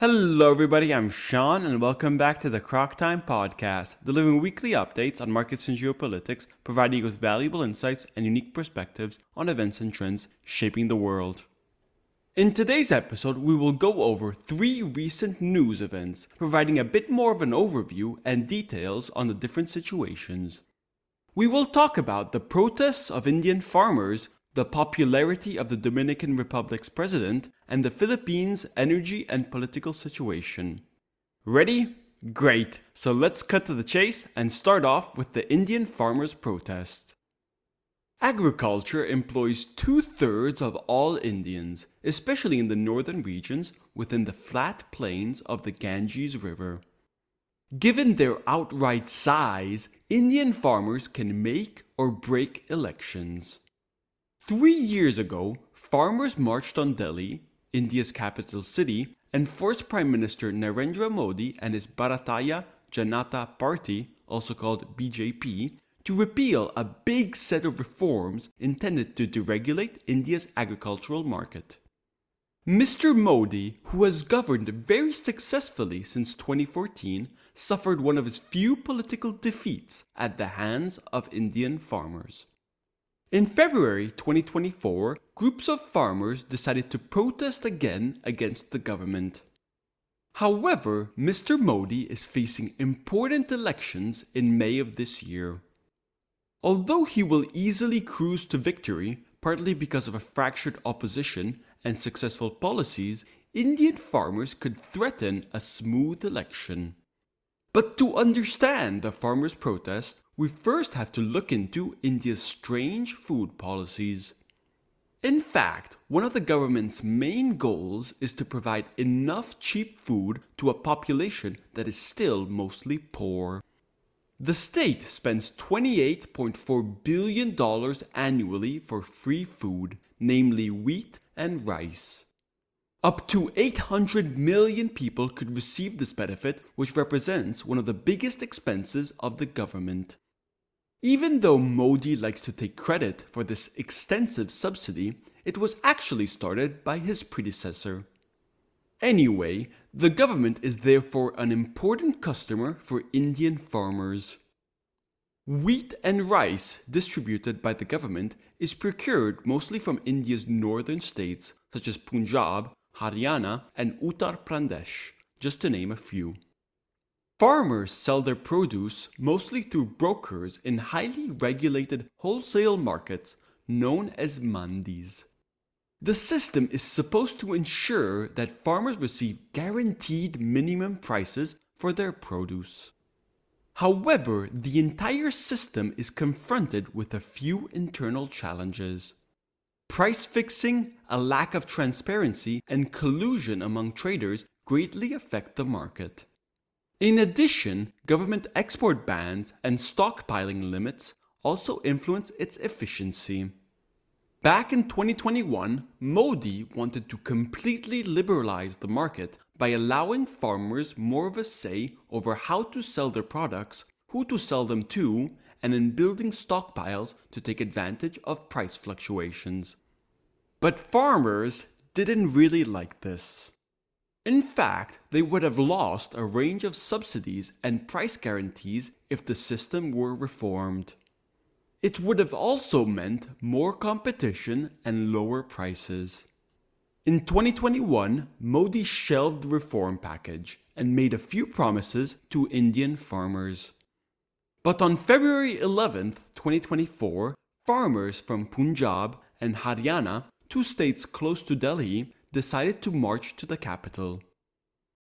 Hello, everybody. I'm Sean, and welcome back to the Croc Time Podcast, delivering weekly updates on markets and geopolitics, providing you with valuable insights and unique perspectives on events and trends shaping the world. In today's episode, we will go over three recent news events, providing a bit more of an overview and details on the different situations. We will talk about the protests of Indian farmers the popularity of the Dominican Republic's president, and the Philippines' energy and political situation. Ready? Great! So let's cut to the chase and start off with the Indian farmers' protest. Agriculture employs two thirds of all Indians, especially in the northern regions within the flat plains of the Ganges River. Given their outright size, Indian farmers can make or break elections. Three years ago, farmers marched on Delhi, India's capital city, and forced Prime Minister Narendra Modi and his Bharatiya Janata Party, also called BJP, to repeal a big set of reforms intended to deregulate India's agricultural market. Mr. Modi, who has governed very successfully since 2014, suffered one of his few political defeats at the hands of Indian farmers. In February 2024, groups of farmers decided to protest again against the government. However, Mr. Modi is facing important elections in May of this year. Although he will easily cruise to victory, partly because of a fractured opposition and successful policies, Indian farmers could threaten a smooth election. But to understand the farmers' protest, we first have to look into India's strange food policies. In fact, one of the government's main goals is to provide enough cheap food to a population that is still mostly poor. The state spends $28.4 billion annually for free food, namely wheat and rice. Up to 800 million people could receive this benefit, which represents one of the biggest expenses of the government. Even though Modi likes to take credit for this extensive subsidy, it was actually started by his predecessor. Anyway, the government is therefore an important customer for Indian farmers. Wheat and rice distributed by the government is procured mostly from India's northern states such as Punjab, Haryana, and Uttar Pradesh, just to name a few. Farmers sell their produce mostly through brokers in highly regulated wholesale markets known as mandis. The system is supposed to ensure that farmers receive guaranteed minimum prices for their produce. However, the entire system is confronted with a few internal challenges. Price fixing, a lack of transparency, and collusion among traders greatly affect the market. In addition, government export bans and stockpiling limits also influence its efficiency. Back in 2021, Modi wanted to completely liberalize the market by allowing farmers more of a say over how to sell their products, who to sell them to, and in building stockpiles to take advantage of price fluctuations. But farmers didn't really like this. In fact, they would have lost a range of subsidies and price guarantees if the system were reformed. It would have also meant more competition and lower prices. In 2021, Modi shelved the reform package and made a few promises to Indian farmers. But on February 11, 2024, farmers from Punjab and Haryana, two states close to Delhi, decided to march to the capital.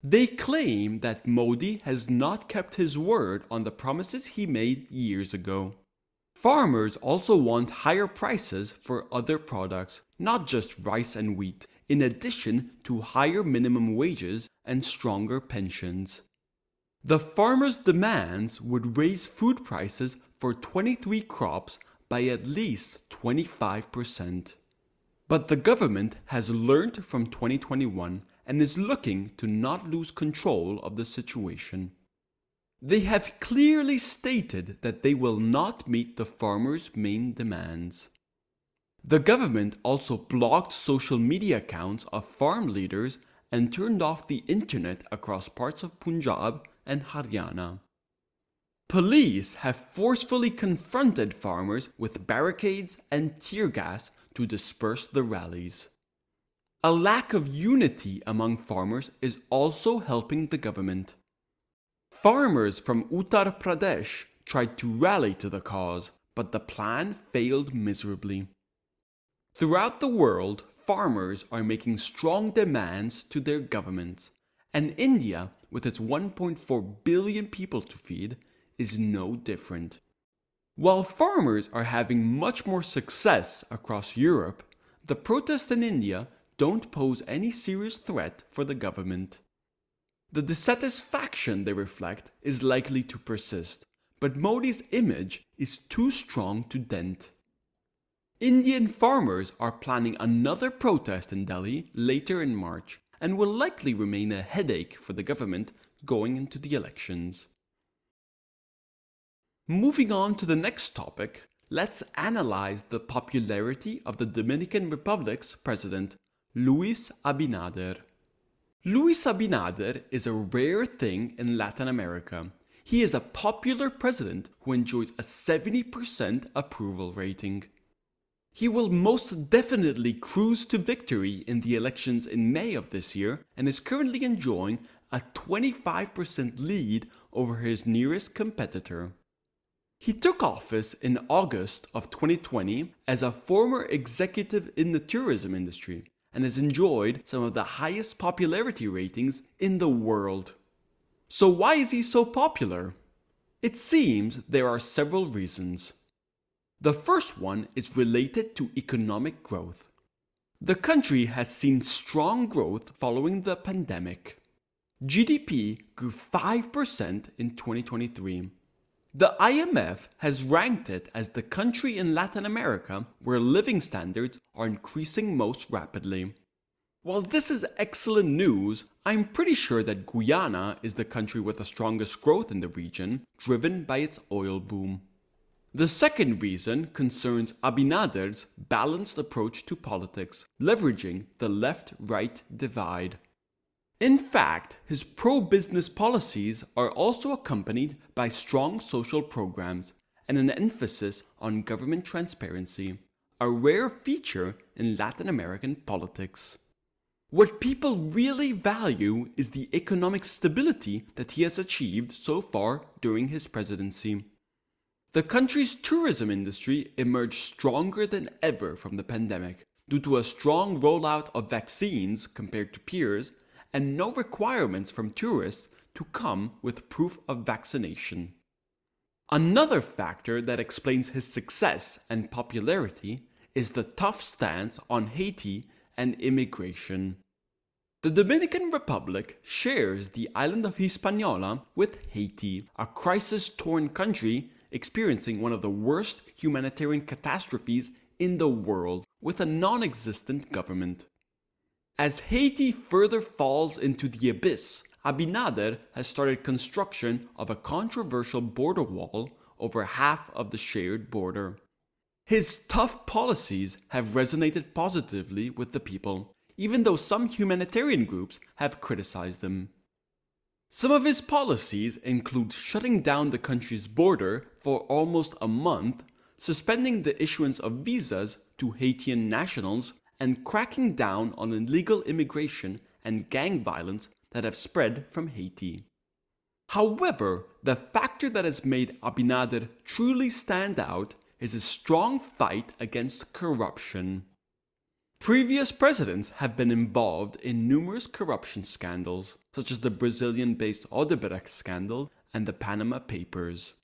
They claim that Modi has not kept his word on the promises he made years ago. Farmers also want higher prices for other products, not just rice and wheat, in addition to higher minimum wages and stronger pensions. The farmers' demands would raise food prices for 23 crops by at least 25%. But the government has learned from 2021 and is looking to not lose control of the situation. They have clearly stated that they will not meet the farmers' main demands. The government also blocked social media accounts of farm leaders and turned off the internet across parts of Punjab and Haryana. Police have forcefully confronted farmers with barricades and tear gas to disperse the rallies. A lack of unity among farmers is also helping the government. Farmers from Uttar Pradesh tried to rally to the cause, but the plan failed miserably. Throughout the world, farmers are making strong demands to their governments, and India, with its 1.4 billion people to feed, is no different. While farmers are having much more success across Europe, the protests in India don't pose any serious threat for the government. The dissatisfaction they reflect is likely to persist, but Modi's image is too strong to dent. Indian farmers are planning another protest in Delhi later in March and will likely remain a headache for the government going into the elections. Moving on to the next topic, let's analyze the popularity of the Dominican Republic's president, Luis Abinader. Luis Abinader is a rare thing in Latin America. He is a popular president who enjoys a 70% approval rating. He will most definitely cruise to victory in the elections in May of this year and is currently enjoying a 25% lead over his nearest competitor. He took office in August of 2020 as a former executive in the tourism industry and has enjoyed some of the highest popularity ratings in the world. So, why is he so popular? It seems there are several reasons. The first one is related to economic growth. The country has seen strong growth following the pandemic. GDP grew 5% in 2023 the IMF has ranked it as the country in Latin America where living standards are increasing most rapidly. While this is excellent news, I'm pretty sure that Guyana is the country with the strongest growth in the region, driven by its oil boom. The second reason concerns Abinader's balanced approach to politics, leveraging the left right divide. In fact, his pro business policies are also accompanied by strong social programs and an emphasis on government transparency, a rare feature in Latin American politics. What people really value is the economic stability that he has achieved so far during his presidency. The country's tourism industry emerged stronger than ever from the pandemic due to a strong rollout of vaccines compared to peers and no requirements from tourists to come with proof of vaccination. Another factor that explains his success and popularity is the tough stance on Haiti and immigration. The Dominican Republic shares the island of Hispaniola with Haiti, a crisis torn country experiencing one of the worst humanitarian catastrophes in the world with a non existent government. As Haiti further falls into the abyss, Abinader has started construction of a controversial border wall over half of the shared border. His tough policies have resonated positively with the people, even though some humanitarian groups have criticized them. Some of his policies include shutting down the country's border for almost a month, suspending the issuance of visas to Haitian nationals, and cracking down on illegal immigration and gang violence that have spread from Haiti. However, the factor that has made Abinader truly stand out is his strong fight against corruption. Previous presidents have been involved in numerous corruption scandals, such as the Brazilian based Odebrecht scandal and the Panama Papers.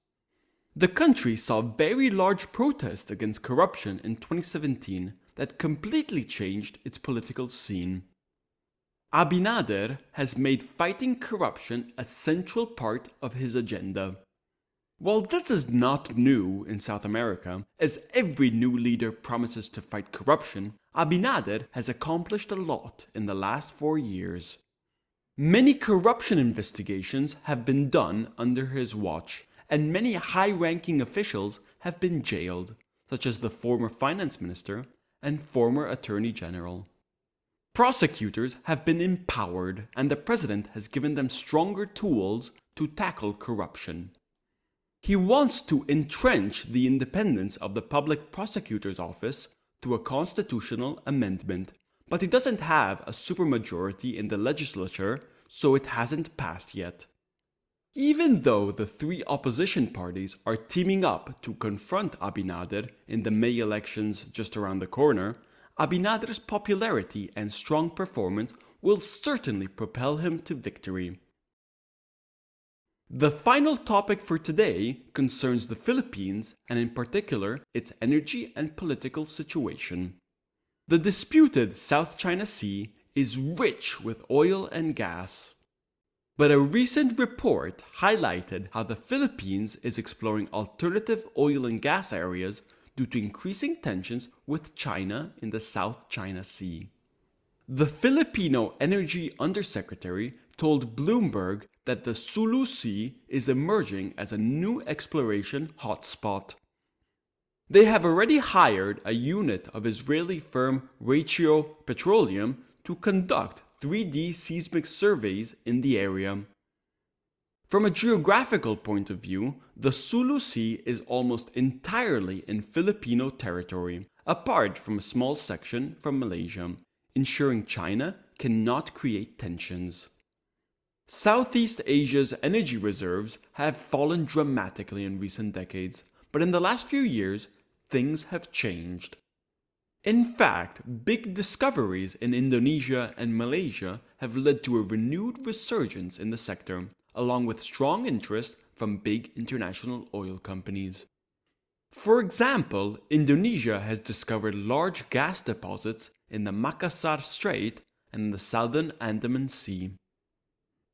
The country saw very large protests against corruption in 2017 that completely changed its political scene. Abinader has made fighting corruption a central part of his agenda. While this is not new in South America, as every new leader promises to fight corruption, Abinader has accomplished a lot in the last four years. Many corruption investigations have been done under his watch, and many high ranking officials have been jailed, such as the former finance minister and former Attorney General. Prosecutors have been empowered, and the president has given them stronger tools to tackle corruption. He wants to entrench the independence of the public prosecutor's office through a constitutional amendment, but he doesn't have a supermajority in the legislature, so it hasn't passed yet. Even though the three opposition parties are teaming up to confront Abinader in the May elections just around the corner, Abinader's popularity and strong performance will certainly propel him to victory. The final topic for today concerns the Philippines and, in particular, its energy and political situation. The disputed South China Sea is rich with oil and gas. But a recent report highlighted how the Philippines is exploring alternative oil and gas areas due to increasing tensions with China in the South China Sea. The Filipino Energy Undersecretary told Bloomberg that the Sulu Sea is emerging as a new exploration hotspot. They have already hired a unit of Israeli firm Ratio Petroleum to conduct 3D seismic surveys in the area. From a geographical point of view, the Sulu Sea is almost entirely in Filipino territory, apart from a small section from Malaysia, ensuring China cannot create tensions. Southeast Asia's energy reserves have fallen dramatically in recent decades, but in the last few years, things have changed. In fact, big discoveries in Indonesia and Malaysia have led to a renewed resurgence in the sector, along with strong interest from big international oil companies. For example, Indonesia has discovered large gas deposits in the Makassar Strait and in the southern Andaman Sea.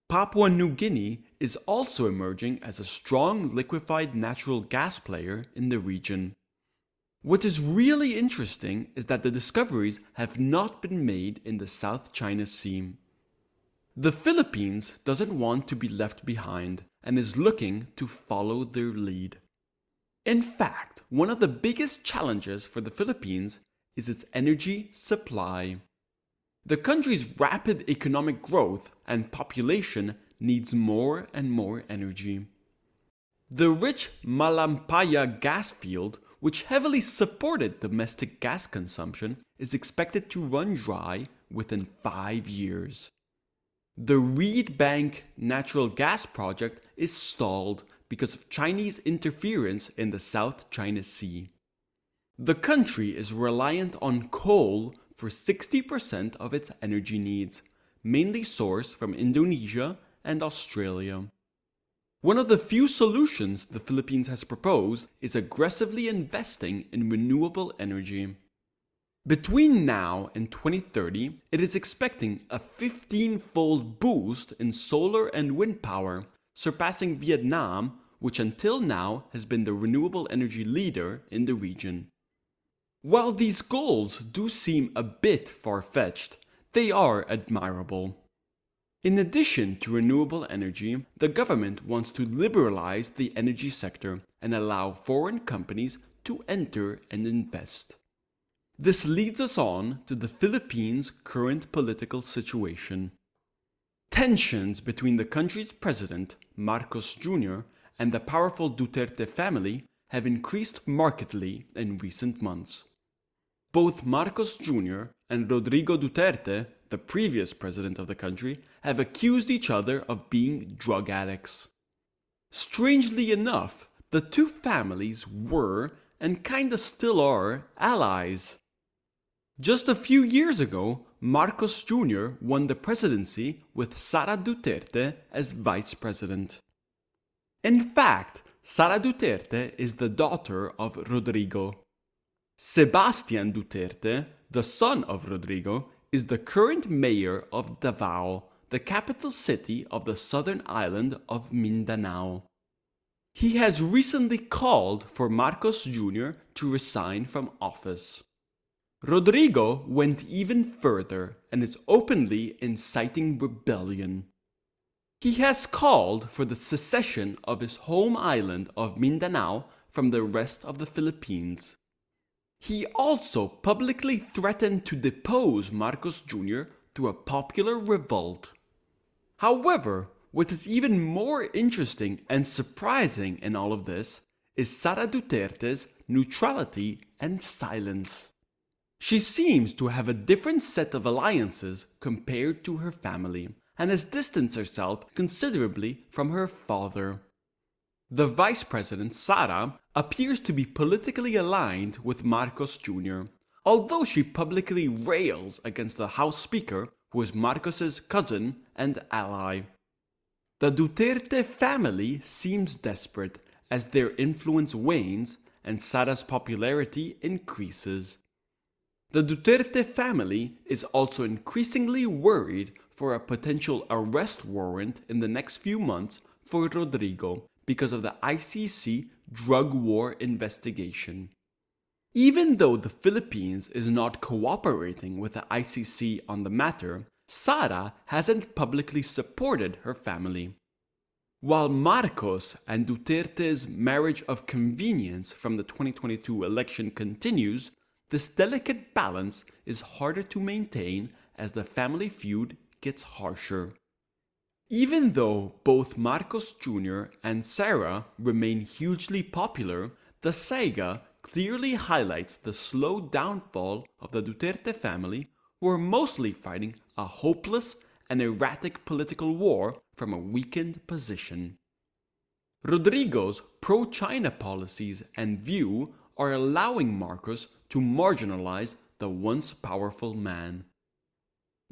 Papua New Guinea is also emerging as a strong liquefied natural gas player in the region. What is really interesting is that the discoveries have not been made in the South China Sea. The Philippines doesn't want to be left behind and is looking to follow their lead. In fact, one of the biggest challenges for the Philippines is its energy supply. The country's rapid economic growth and population needs more and more energy. The rich Malampaya gas field, which heavily supported domestic gas consumption, is expected to run dry within five years. The Reed Bank natural gas project is stalled because of Chinese interference in the South China Sea. The country is reliant on coal for 60% of its energy needs, mainly sourced from Indonesia and Australia. One of the few solutions the Philippines has proposed is aggressively investing in renewable energy. Between now and 2030, it is expecting a 15 fold boost in solar and wind power, surpassing Vietnam, which until now has been the renewable energy leader in the region. While these goals do seem a bit far fetched, they are admirable. In addition to renewable energy, the government wants to liberalize the energy sector and allow foreign companies to enter and invest. This leads us on to the Philippines' current political situation. Tensions between the country's president, Marcos Jr., and the powerful Duterte family have increased markedly in recent months. Both Marcos Jr. and Rodrigo Duterte, the previous president of the country, have accused each other of being drug addicts. Strangely enough, the two families were, and kinda still are, allies. Just a few years ago, Marcos Jr. won the presidency with Sara Duterte as vice president. In fact, Sara Duterte is the daughter of Rodrigo. Sebastian Duterte, the son of Rodrigo, is the current mayor of Davao, the capital city of the southern island of Mindanao. He has recently called for Marcos Jr. to resign from office. Rodrigo went even further and is openly inciting rebellion. He has called for the secession of his home island of Mindanao from the rest of the Philippines. He also publicly threatened to depose Marcos Jr. through a popular revolt. However, what is even more interesting and surprising in all of this is Sara Duterte's neutrality and silence. She seems to have a different set of alliances compared to her family and has distanced herself considerably from her father. The vice president, Sara, appears to be politically aligned with Marcos Jr., although she publicly rails against the House Speaker, who is Marcos's cousin and ally. The Duterte family seems desperate as their influence wanes and Sara's popularity increases. The Duterte family is also increasingly worried for a potential arrest warrant in the next few months for Rodrigo because of the ICC drug war investigation. Even though the Philippines is not cooperating with the ICC on the matter, Sara hasn't publicly supported her family. While Marcos and Duterte's marriage of convenience from the 2022 election continues, this delicate balance is harder to maintain as the family feud gets harsher. Even though both Marcos Jr. and Sara remain hugely popular, the saga clearly highlights the slow downfall of the Duterte family, who are mostly fighting a hopeless and erratic political war from a weakened position. Rodrigo's pro China policies and view are allowing Marcos to marginalize the once powerful man.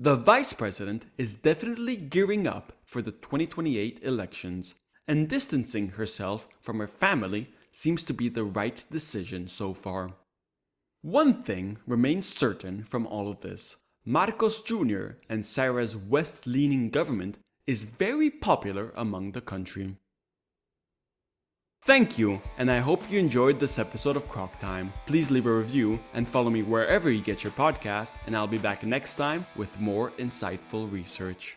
The vice president is definitely gearing up for the 2028 elections, and distancing herself from her family seems to be the right decision so far. One thing remains certain from all of this Marcos Jr. and Sara's West leaning government is very popular among the country. Thank you, and I hope you enjoyed this episode of Croc Time. Please leave a review and follow me wherever you get your podcast, and I'll be back next time with more insightful research.